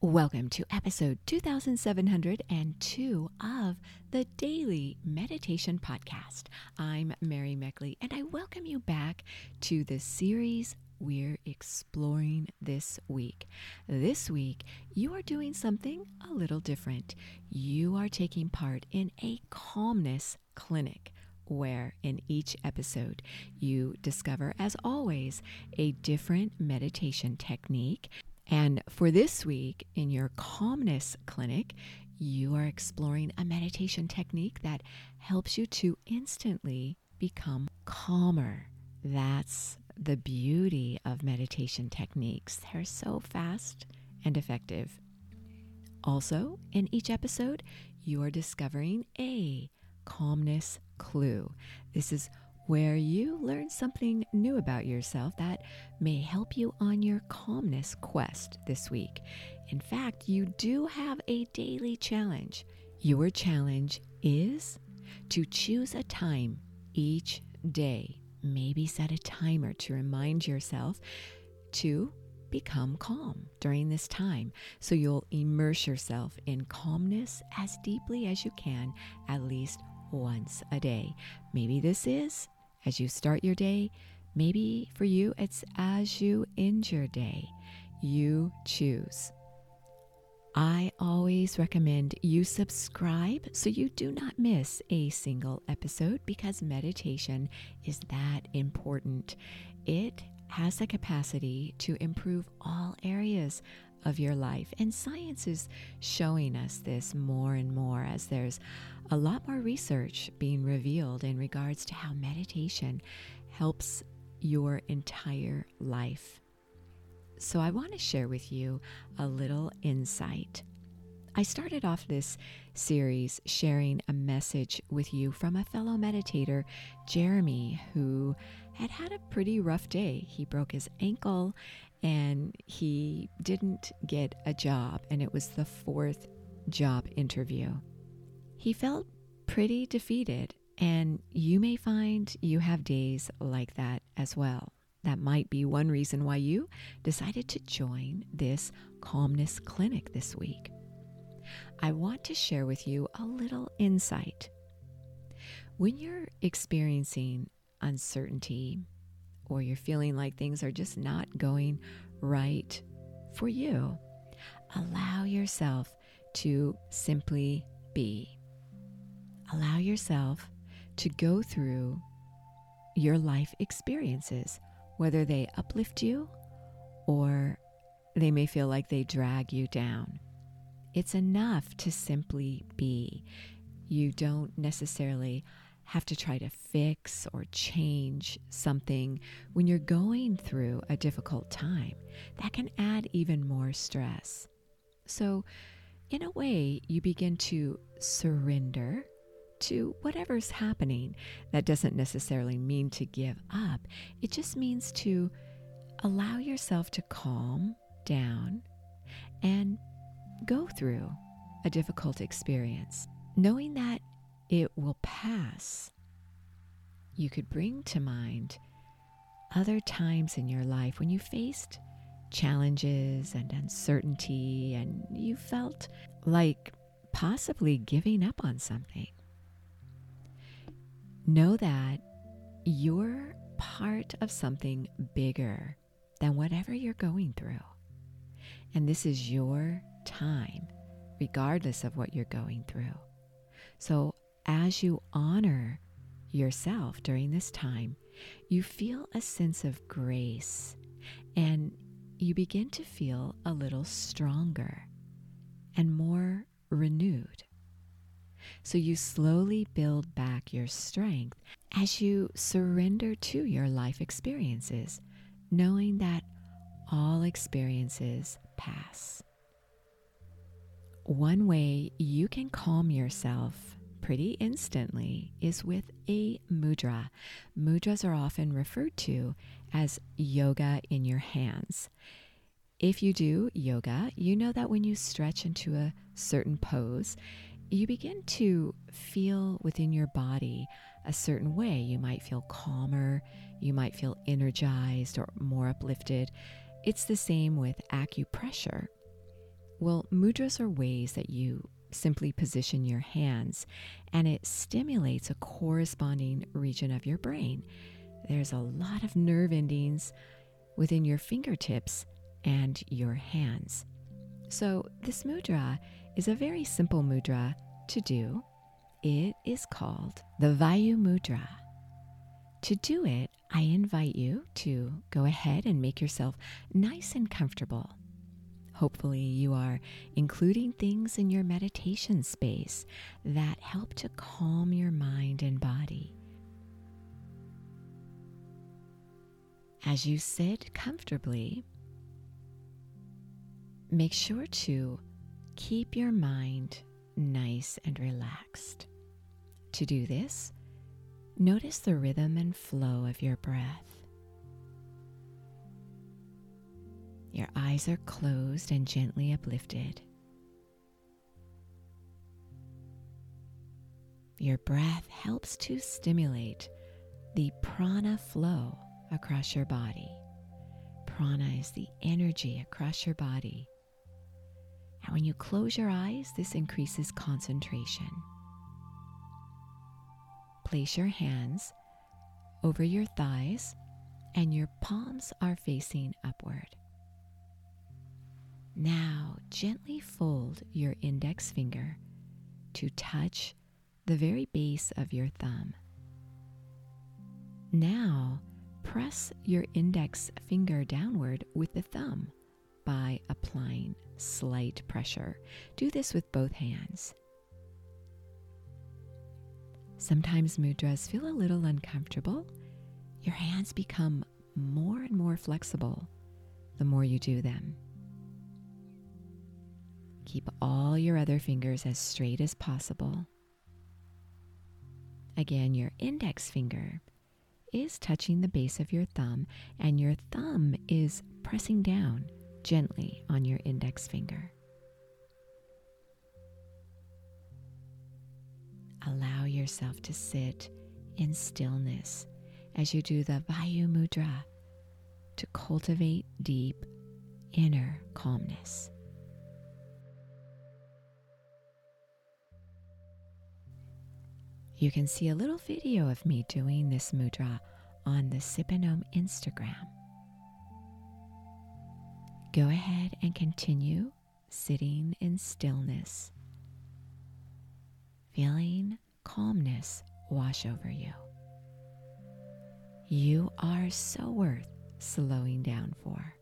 Welcome to episode 2702 of the Daily Meditation Podcast. I'm Mary Meckley, and I welcome you back to the series we're exploring this week. This week, you are doing something a little different. You are taking part in a calmness clinic where in each episode you discover, as always, a different meditation technique and for this week in your calmness clinic, you are exploring a meditation technique that helps you to instantly become calmer. That's the beauty of meditation techniques. They're so fast and effective. Also, in each episode, you are discovering a calmness clue. This is where you learn something new about yourself that may help you on your calmness quest this week. In fact, you do have a daily challenge. Your challenge is to choose a time each day. Maybe set a timer to remind yourself to become calm during this time. So you'll immerse yourself in calmness as deeply as you can, at least once a day. Maybe this is as you start your day. Maybe for you, it's as you end your day. You choose. I always recommend you subscribe so you do not miss a single episode because meditation is that important. It has the capacity to improve all areas of your life. And science is showing us this more and more as there's a lot more research being revealed in regards to how meditation helps your entire life. So, I want to share with you a little insight. I started off this series sharing a message with you from a fellow meditator, Jeremy, who had had a pretty rough day. He broke his ankle and he didn't get a job, and it was the fourth job interview. He felt pretty defeated, and you may find you have days like that as well. That might be one reason why you decided to join this calmness clinic this week. I want to share with you a little insight. When you're experiencing uncertainty, or you're feeling like things are just not going right for you, allow yourself to simply be. Allow yourself to go through your life experiences, whether they uplift you or they may feel like they drag you down. It's enough to simply be. You don't necessarily have to try to fix or change something when you're going through a difficult time. That can add even more stress. So, in a way, you begin to surrender to whatever's happening. That doesn't necessarily mean to give up, it just means to allow yourself to calm down and go through a difficult experience, knowing that it will pass. You could bring to mind other times in your life when you faced challenges and uncertainty and you felt like possibly giving up on something. Know that you're part of something bigger than whatever you're going through. And this is your time, regardless of what you're going through. So as you honor yourself during this time, you feel a sense of grace and you begin to feel a little stronger and more renewed. So you slowly build back your strength as you surrender to your life experiences, knowing that all experiences pass. One way you can calm yourself pretty instantly is with a mudra. Mudras are often referred to as yoga in your hands. If you do yoga, you know that when you stretch into a certain pose, you begin to feel within your body a certain way. You might feel calmer, you might feel energized or more uplifted. It's the same with acupressure. Well, mudras are ways that you simply position your hands and it stimulates a corresponding region of your brain. There's a lot of nerve endings within your fingertips and your hands. So, this mudra is a very simple mudra to do. It is called the Vayu Mudra. To do it, I invite you to go ahead and make yourself nice and comfortable. Hopefully, you are including things in your meditation space that help to calm your mind and body. As you sit comfortably, make sure to keep your mind nice and relaxed. To do this, notice the rhythm and flow of your breath. Your eyes are closed and gently uplifted. Your breath helps to stimulate the prana flow across your body. Prana is the energy across your body. And when you close your eyes, this increases concentration. Place your hands over your thighs, and your palms are facing upward. Now, gently fold your index finger to touch the very base of your thumb. Now, press your index finger downward with the thumb by applying slight pressure. Do this with both hands. Sometimes mudras feel a little uncomfortable. Your hands become more and more flexible the more you do them. Keep all your other fingers as straight as possible. Again, your index finger is touching the base of your thumb, and your thumb is pressing down gently on your index finger. Allow yourself to sit in stillness as you do the Vayu Mudra to cultivate deep inner calmness. You can see a little video of me doing this mudra on the Sip and Om Instagram. Go ahead and continue sitting in stillness, feeling calmness wash over you. You are so worth slowing down for.